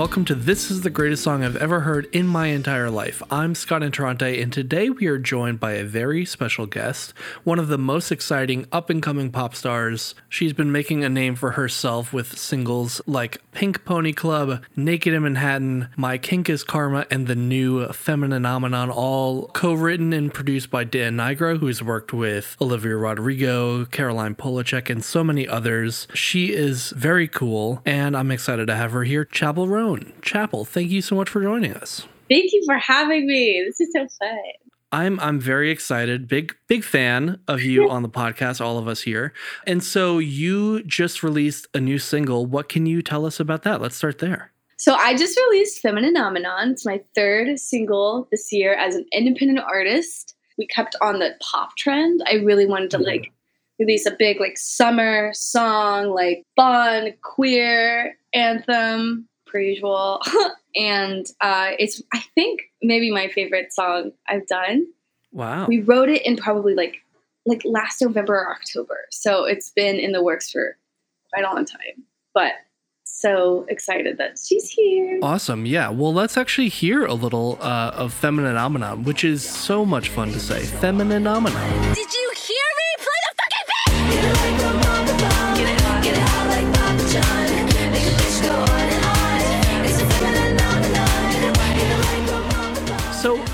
Welcome to This is the Greatest Song I've Ever Heard in My Entire Life. I'm Scott Interrante, and today we are joined by a very special guest, one of the most exciting up and coming pop stars. She's been making a name for herself with singles like Pink Pony Club, Naked in Manhattan, My Kink is Karma, and the new Femininomenon, all co written and produced by Dan Nigro, who's worked with Olivia Rodrigo, Caroline Polachek, and so many others. She is very cool, and I'm excited to have her here. Chappell Roan. Chappell, thank you so much for joining us. Thank you for having me. This is so fun. I'm I'm very excited. Big big fan of you on the podcast, all of us here. And so you just released a new single. What can you tell us about that? Let's start there. So I just released Femininomenon. It's my third single this year as an independent artist. We kept on the pop trend. I really wanted to mm-hmm. like release a big like summer song, like fun, queer anthem, per usual. and uh, it's I think maybe my favorite song I've done. Wow. We wrote it in probably like like last November or October. So it's been in the works for quite a long time. But so excited that she's here. Awesome. Yeah. Well, let's actually hear a little uh, of Femininomenon, which is so much fun to say. Femininomenon. Did you hear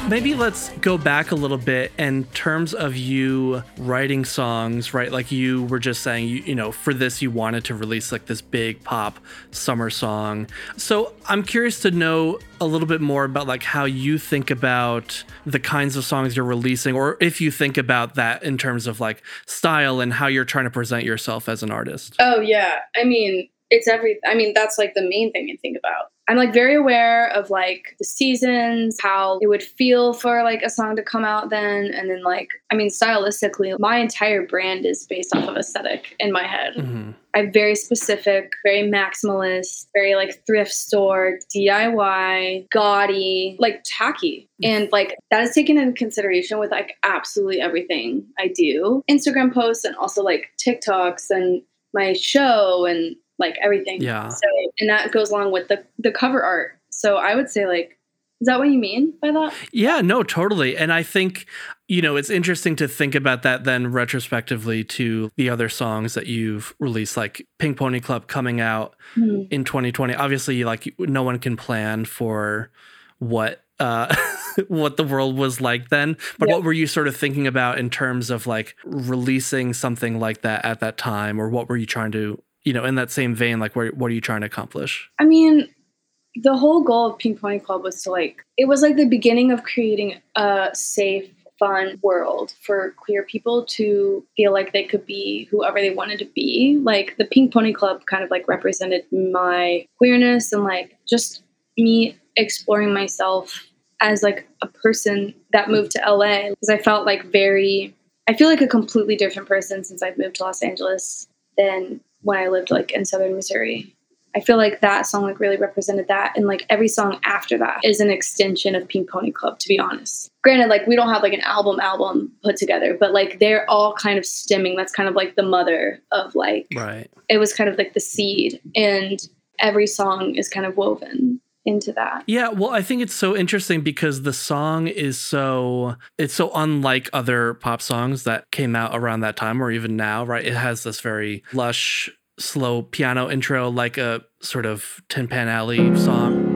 maybe let's go back a little bit in terms of you writing songs, right? Like you were just saying, you, you know, for this you wanted to release like this big pop summer song. So I'm curious to know a little bit more about like how you think about the kinds of songs you're releasing, or if you think about that in terms of like style and how you're trying to present yourself as an artist. Oh yeah, I mean it's every. I mean that's like the main thing you think about I'm like very aware of like the seasons, how it would feel for like a song to come out then. And then, like, I mean, stylistically, my entire brand is based off of aesthetic in my head. Mm-hmm. I'm very specific, very maximalist, very like thrift store, DIY, gaudy, like tacky. Mm. And like that is taken into consideration with like absolutely everything I do Instagram posts and also like TikToks and my show and like everything. Yeah. So and that goes along with the the cover art. So I would say like is that what you mean by that? Yeah, no, totally. And I think, you know, it's interesting to think about that then retrospectively to the other songs that you've released, like Pink Pony Club coming out mm-hmm. in 2020. Obviously, like no one can plan for what uh what the world was like then but yep. what were you sort of thinking about in terms of like releasing something like that at that time or what were you trying to you know, in that same vein, like what what are you trying to accomplish? I mean, the whole goal of Pink Pony Club was to like it was like the beginning of creating a safe fun world for queer people to feel like they could be whoever they wanted to be. Like the Pink Pony Club kind of like represented my queerness and like just me exploring myself as like a person that moved to LA because I felt like very I feel like a completely different person since I've moved to Los Angeles than when I lived like in southern Missouri. I feel like that song like really represented that and like every song after that is an extension of Pink Pony Club to be honest. Granted like we don't have like an album album put together but like they're all kind of stemming that's kind of like the mother of like Right. It was kind of like the seed and every song is kind of woven into that. Yeah, well, I think it's so interesting because the song is so it's so unlike other pop songs that came out around that time or even now, right? It has this very lush, slow piano intro like a sort of Tin Pan Alley song.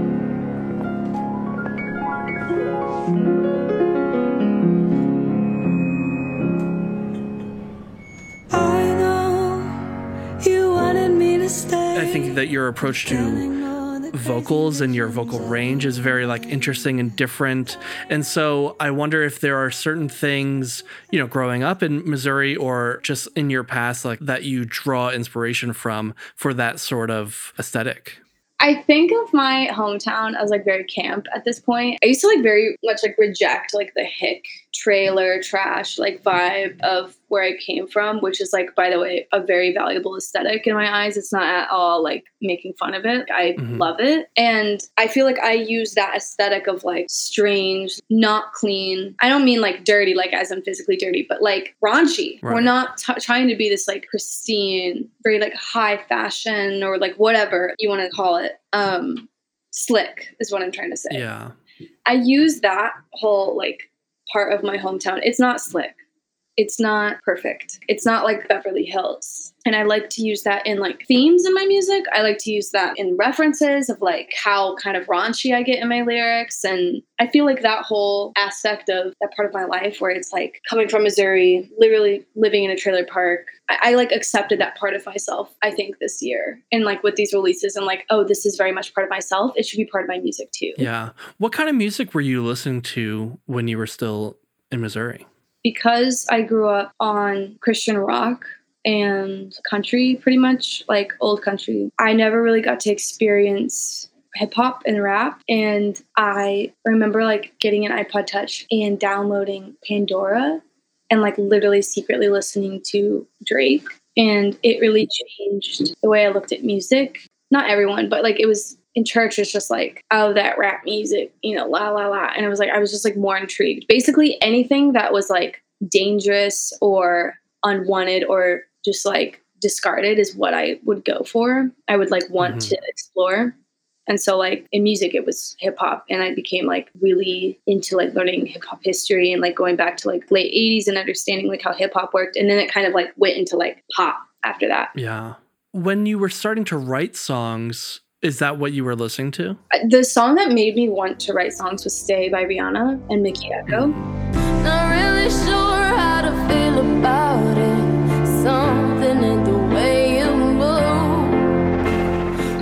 I think that your approach to vocals and your vocal range is very like interesting and different. And so I wonder if there are certain things, you know, growing up in Missouri or just in your past like that you draw inspiration from for that sort of aesthetic. I think of my hometown as like very camp at this point. I used to like very much like reject like the hick trailer trash like vibe of where I came from, which is like, by the way, a very valuable aesthetic in my eyes. It's not at all like making fun of it. I mm-hmm. love it. And I feel like I use that aesthetic of like strange, not clean. I don't mean like dirty, like as I'm physically dirty, but like raunchy. Right. We're not t- trying to be this like pristine, very like high fashion or like whatever you want to call it. Um, slick is what I'm trying to say. Yeah. I use that whole like part of my hometown. It's not slick. It's not perfect. It's not like Beverly Hills. And I like to use that in like themes in my music. I like to use that in references of like how kind of raunchy I get in my lyrics. And I feel like that whole aspect of that part of my life where it's like coming from Missouri, literally living in a trailer park, I, I like accepted that part of myself, I think, this year. And like with these releases, and like, oh, this is very much part of myself. It should be part of my music too. Yeah. What kind of music were you listening to when you were still in Missouri? Because I grew up on Christian rock and country, pretty much like old country, I never really got to experience hip hop and rap. And I remember like getting an iPod Touch and downloading Pandora and like literally secretly listening to Drake. And it really changed the way I looked at music. Not everyone, but like it was in church it's just like oh that rap music you know la la la. And i was like i was just like more intrigued. Basically anything that was like dangerous or unwanted or just like discarded is what i would go for. I would like want Mhm. to explore. And so like in music it was hip hop and i became like really into like learning hip hop history and like going back to like late 80s and understanding like how hip hop worked. And then it kind of like went into like pop after that. Yeah. When you were starting to write songs, is that what you were listening to? the song that made me want to write songs was Stay by Rihanna and Mikky Ekko. Not really sure how to feel about it. Something in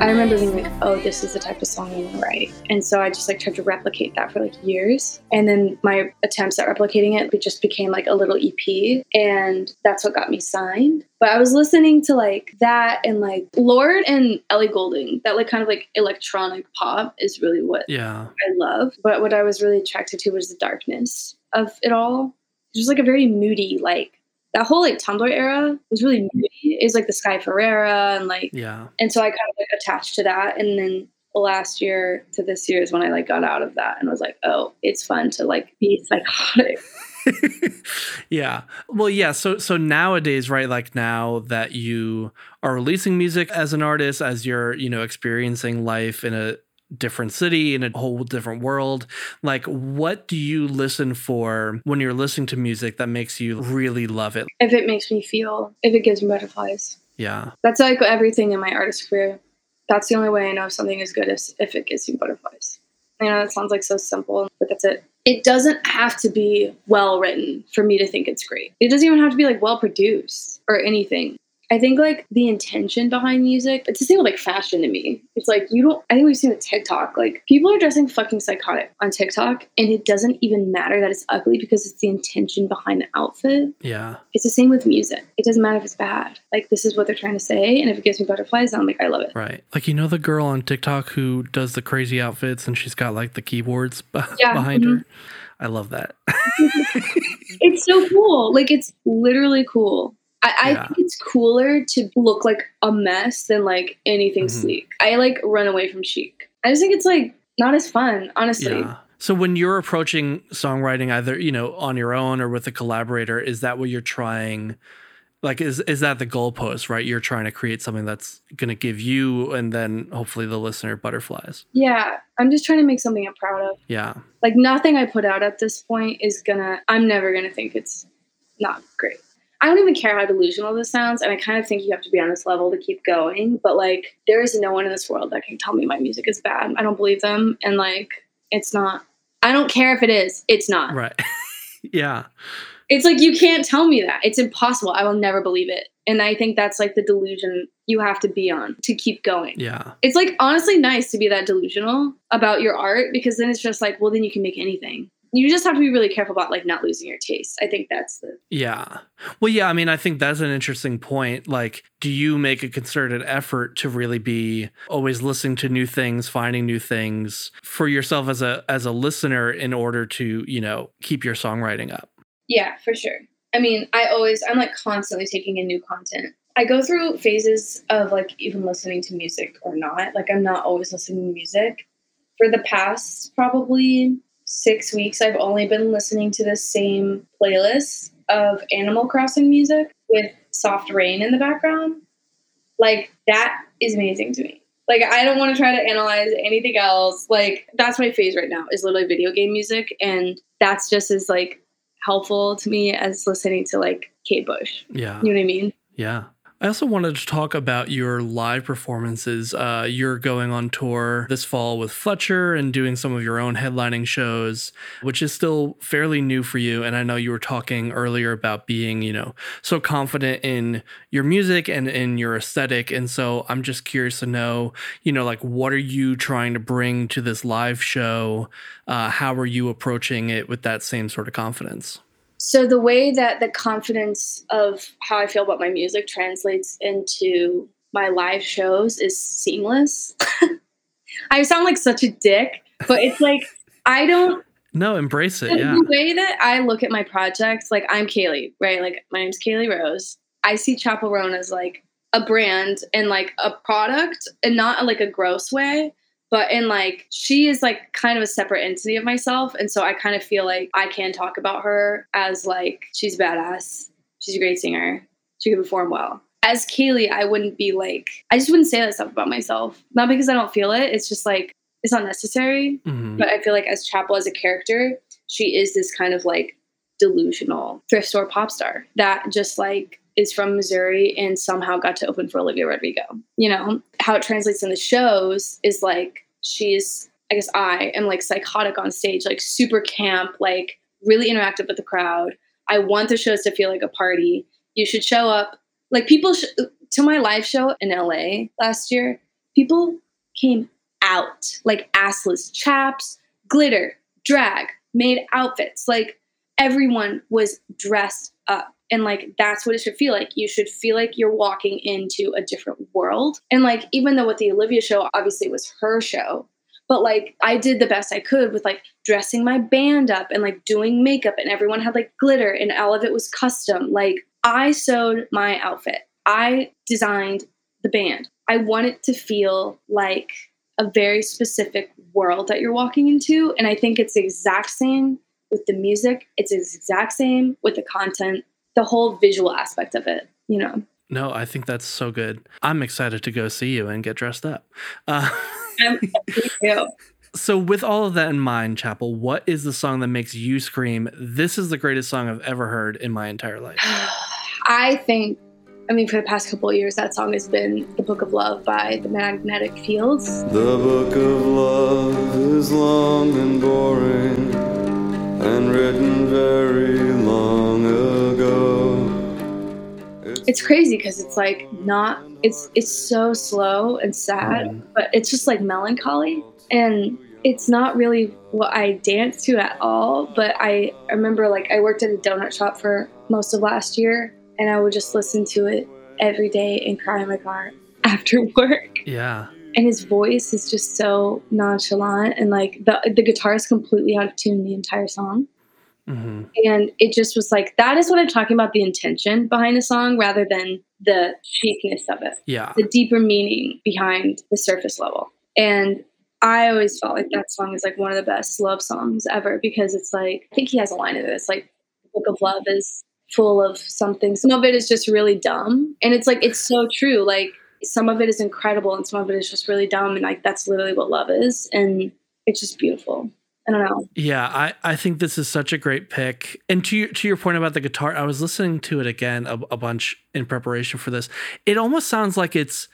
I remember being like, oh, this is the type of song I want to write. And so I just like tried to replicate that for like years. And then my attempts at replicating it just became like a little EP. And that's what got me signed. But I was listening to like that and like Lorde and Ellie Goulding, that like kind of like electronic pop is really what Yeah. I love. But what I was really attracted to was the darkness of it all. It was like a very moody, like that whole like Tumblr era was really moody. It was like the Sky Ferreira and like Yeah. and so I kind of like attached to that. And then last year to this year is when I like got out of that and was like, oh, it's fun to like be psychotic. yeah. Well, yeah. So, so nowadays, right? Like now that you are releasing music as an artist, as you're, you know, experiencing life in a different city, in a whole different world, like what do you listen for when you're listening to music that makes you really love it? If it makes me feel, if it gives me butterflies. Yeah. That's like everything in my artist career. That's the only way I know if something is good is if it gives me butterflies. I know that sounds like so simple, but that's it. It doesn't have to be well written for me to think it's great. It doesn't even have to be like well produced or anything. I think like the intention behind music, it's the same with like fashion to me. It's like you don't, I think we've seen with TikTok, like people are dressing fucking psychotic on TikTok and it doesn't even matter that it's ugly because it's the intention behind the outfit. Yeah. It's the same with music. It doesn't matter if it's bad. Like this is what they're trying to say, and if it gives me butterflies, I'm like, I love it. Right. Like, you know, the girl on TikTok who does the crazy outfits and she's got like the keyboards be- Yeah, behind mhm. her. I love that. It's so cool. Like it's literally cool. I, I Yeah. think it's cooler to look like a mess than like anything Mhm. sleek. I like run away from chic. I just think it's like not as fun, honestly. Yeah. So when you're approaching songwriting either, you know, on your own or with a collaborator, is that what you're trying like is is that the goalpost, right? You're trying to create something that's going to give you and then hopefully the listener butterflies. Yeah, I'm just trying to make something I'm proud of. Yeah. Like nothing I put out at this point is gonna. I'm never gonna think it's not great. I don't even care how delusional this sounds, and I kind of think you have to be on this level to keep going. But like, there is no one in this world that can tell me my music is bad. I don't believe them, and like, it's not. I don't care if it is. It's not. Right. yeah. It's like you can't tell me that. It's impossible. I will never believe it. And I think that's like the delusion you have to be on to keep going. Yeah. It's like honestly nice to be that delusional about your art because then it's just like, well, then you can make anything. You just have to be really careful about like not losing your taste. I think that's the Yeah. Well, yeah, I mean, I think that's an interesting point. Like, do you make a concerted effort to really be always listening to new things, finding new things for yourself as a as a listener in order to, you know, keep your songwriting up? Yeah, for sure. I mean, I always, I'm like constantly taking in new content. I go through phases of like even listening to music or not. Like, I'm not always listening to music. For the past probably six weeks, I've only been listening to the same playlist of Animal Crossing music with soft rain in the background. Like, that is amazing to me. Like I don't want to try to analyze anything else. Like that's my phase right now is literally video game music, and that's just as like helpful to me as listening to like Kate Bush. Yeah. You know what I mean? Yeah. I also wanted to talk about your live performances. Uh, you're going on tour this fall with Fletcher and doing some of your own headlining shows, which is still fairly new for you. And I know you were talking earlier about being, you know, so confident in your music and in your aesthetic. And so I'm just curious to know, you know, like what are you trying to bring to this live show? Uh, how are you approaching it with that same sort of confidence? So the way that the confidence of how I feel about my music translates into my live shows is seamless. I sound like such a dick, but it's like I don't no embrace it. the, Yeah, the way that I look at my projects, like I'm Kayleigh, right? Like my name's Kayleigh Rose. I see Chappell Roan as like a brand and like a product, and not like a gross way but in like she is like kind of a separate entity of myself and so i kind of feel like i can talk about her as like she's badass. She's a great singer. She can perform well. As Kayleigh i wouldn't be like i just wouldn't say that stuff about myself. Not because i don't feel it it's just like it's not necessary. Mhm. but i feel like as Chappell as a character she is this kind of like delusional thrift store pop star that just like is from Missouri and somehow got to open for Olivia Rodrigo. You know, how it translates in the shows is like she's I guess I am like psychotic on stage, like super camp, like really interactive with the crowd. I want the shows to feel like a party. You should show up. Like people sh- to my live show in LA last year, people came out like assless chaps, glitter, drag, made outfits. Like everyone was dressed up. And like that's what it should feel like. You should feel like you're walking into a different world. And like even though with the Olivia show, obviously it was her show, but like I did the best I could with like dressing my band up and like doing makeup and everyone had like glitter and all of it was custom. Like I sewed my outfit. I designed the band. I want it to feel like a very specific world that you're walking into. And I think it's the exact same with the music. It's the exact same with the content, the whole visual aspect of it, you know. No, I think that's so good. I'm excited to go see you and get dressed up. Uh, Um, me too. so, with all of that in mind, Chappell, what is the song that makes you scream, This is the greatest song I've ever heard in my entire life? I think, I mean, for the past couple of years, that song has been The Book of Love by the Magnetic Fields. The book of love is long and boring and written very long ago. It's crazy because it's like not, it's it's so slow and sad, mm-hmm. but it's just like melancholy. And it's not really what I dance to at all. But I remember like I worked at a donut shop for most of last year and I would just listen to it every day and cry in my car after work. yeah. And his voice is just so nonchalant and like the the guitar is completely out of tune the entire song. Hmm and it just was like that is what i'm talking about the intention behind the song rather than the cheapness of it. Yeah. the deeper meaning behind the surface level. And i always felt like that song is like one of the best love songs ever because it's like i think he has a line in it it's like the book of love is full of something. Some of it is just really dumb and it's like it's so true like some of it is incredible and some of it is just really dumb and like that's literally what love is and it's just beautiful i don't know Yeah, I, I think this is such a great pick. And to your, to your point about the guitar, I was listening to it again a, a bunch in preparation for this. It almost sounds like it's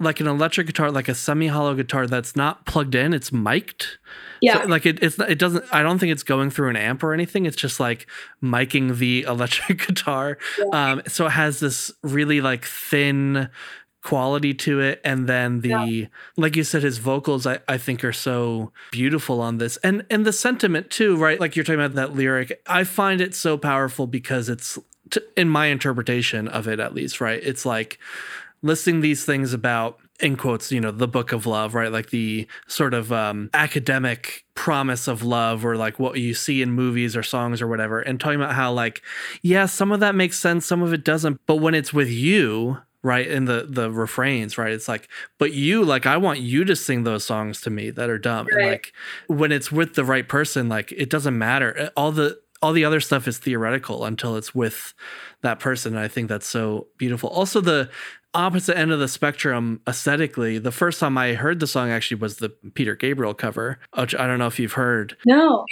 like an electric guitar, like a semi hollow guitar that's not plugged in, it's mic'd. yeah So, like it, it's it doesn't. I don't think it's going through an amp or anything. It's just like miking the electric guitar. Um, so it has this really like thin quality to it. And then the like you said his vocals I, I think are so beautiful on this. And and the sentiment too right? Like you're talking about that lyric. I find it so powerful because it's t- in my interpretation of it at least right? It's like listing these things about in quotes you know the book of love right? Like the sort of um, academic promise of love or like what you see in movies or songs or whatever. And talking about how like yeah some of that makes sense some of it doesn't. But when it's with you right in the the refrains right it's like but you like i want you to sing those songs to me that are dumb and like when it's with the right person like it doesn't matter uh, all the all the other stuff is theoretical until it's with that person. And I think that's so beautiful. Also, the opposite end of the spectrum aesthetically, the first time I heard the song actually was the Peter Gabriel cover, which I don't know if you've heard. No.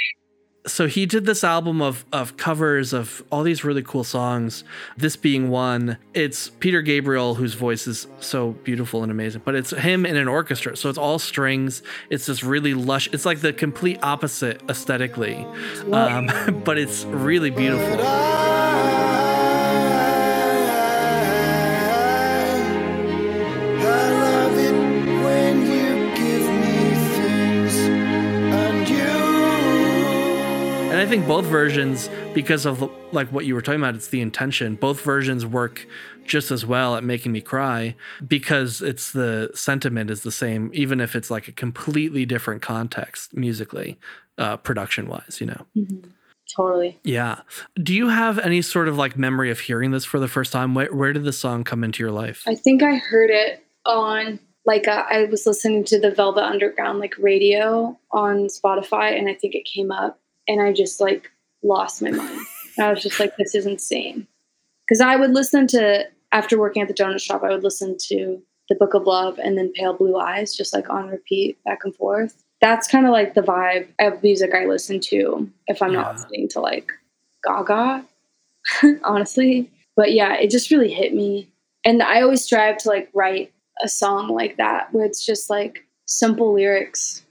So he did this album of of covers of all these really cool songs. This being one. It's Peter Gabriel whose voice is so beautiful and amazing, but it's him in an orchestra. So it's all strings. It's this really lush. It's like the complete opposite aesthetically, um, but it's really beautiful. I think both versions, because of like what you were talking about, it's the intention. Both versions work just as well at making me cry because it's the sentiment is the same, even if it's like a completely different context musically, uh, production wise. You know. Totally. Yeah. Do you have any sort of like memory of hearing this for the first time? Where, where did the song come into your life? I think I heard it on like uh, I was listening to the Velvet Underground like radio on Spotify, and I think it came up, and I just like lost my mind. I was just like, this is insane. Because I would listen to after working at the donut shop, I would listen to the Book of Love and then Pale Blue Eyes, just like on repeat, back and forth. That's kind of like the vibe of music I listen to if I'm Yeah. not listening to like Gaga, honestly. But yeah, it just really hit me. And I always strive to like write a song like that where it's just like simple lyrics.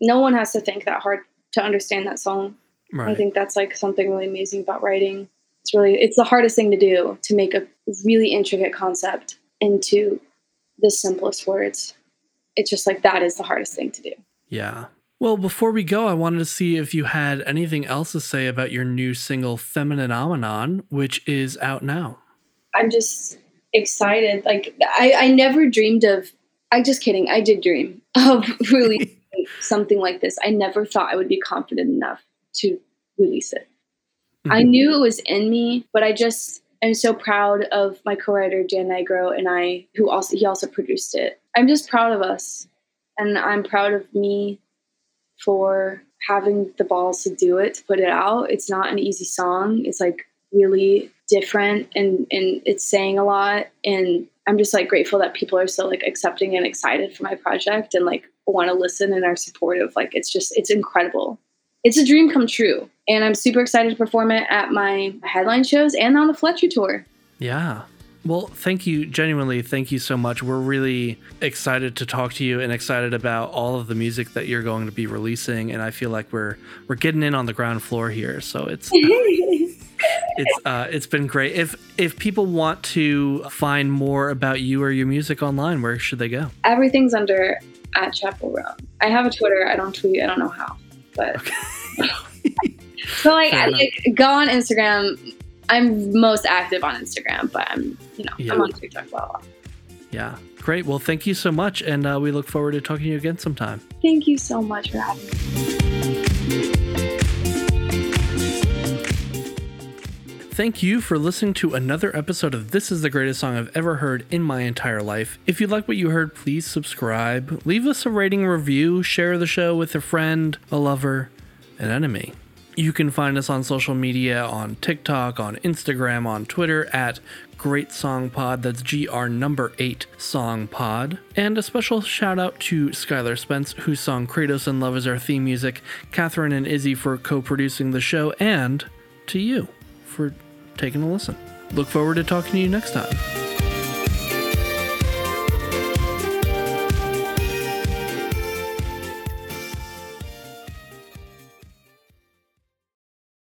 No one has to think that hard to understand that song. I think that's like something really amazing about writing. It's really it's the hardest thing to do to make a really intricate concept into the simplest words. It's just like that is the hardest thing to do. Yeah. Well, before we go, I wanted to see if you had anything else to say about your new single, Femininomenon, which is out now. I'm just excited. Like I, I never dreamed of. I just kidding. I did dream of releasing something like this. I never thought I would be confident enough to release it. Hmm. I knew it was in me, but I just am so proud of my co-writer Dan Nigro and I, who also he also produced it. I'm just proud of us, and I'm proud of me for having the balls to do it, to put it out. It's not an easy song. It's like really different and and it's saying a lot and I'm just like grateful that people are so like accepting and excited for my project and like want to listen and are supportive. Like it's just it's incredible. It's a dream come true. And I'm super excited to perform it at my headline shows and on the Fletcher tour. Yeah. Well, thank you. Genuinely, thank you so much. We're really excited to talk to you and excited about all of the music that you're going to be releasing. And I feel like we're we're getting in on the ground floor here. So it's it's uh, it's been great. If if people want to find more about you or your music online, where should they go? Everything's under at Chappell Roan. I have a Twitter. I don't tweet. I don't know how, but so like, I, like go on Instagram. I'm most active on Instagram, but I'm you know Yeah. I'm on TikTok. Blah, blah. Yeah, great. Well, thank you so much, and uh, we look forward to talking to you again sometime. Thank you so much for having me. Thank you for listening to another episode of This is the Greatest Song I've Ever Heard in My Entire Life. If you like what you heard, please subscribe, leave us a rating review, share the show with a friend, a lover, an enemy. You can find us on social media on TikTok, on Instagram, on Twitter at Great Song Pod. That's GR number 8 Song Pod. And a special shout out to Skylar Spence, whose song Kratos In Love is our theme music, Katherine and Izzy for co producing the show, and to you for taking a listen. Look forward to talking to you next time.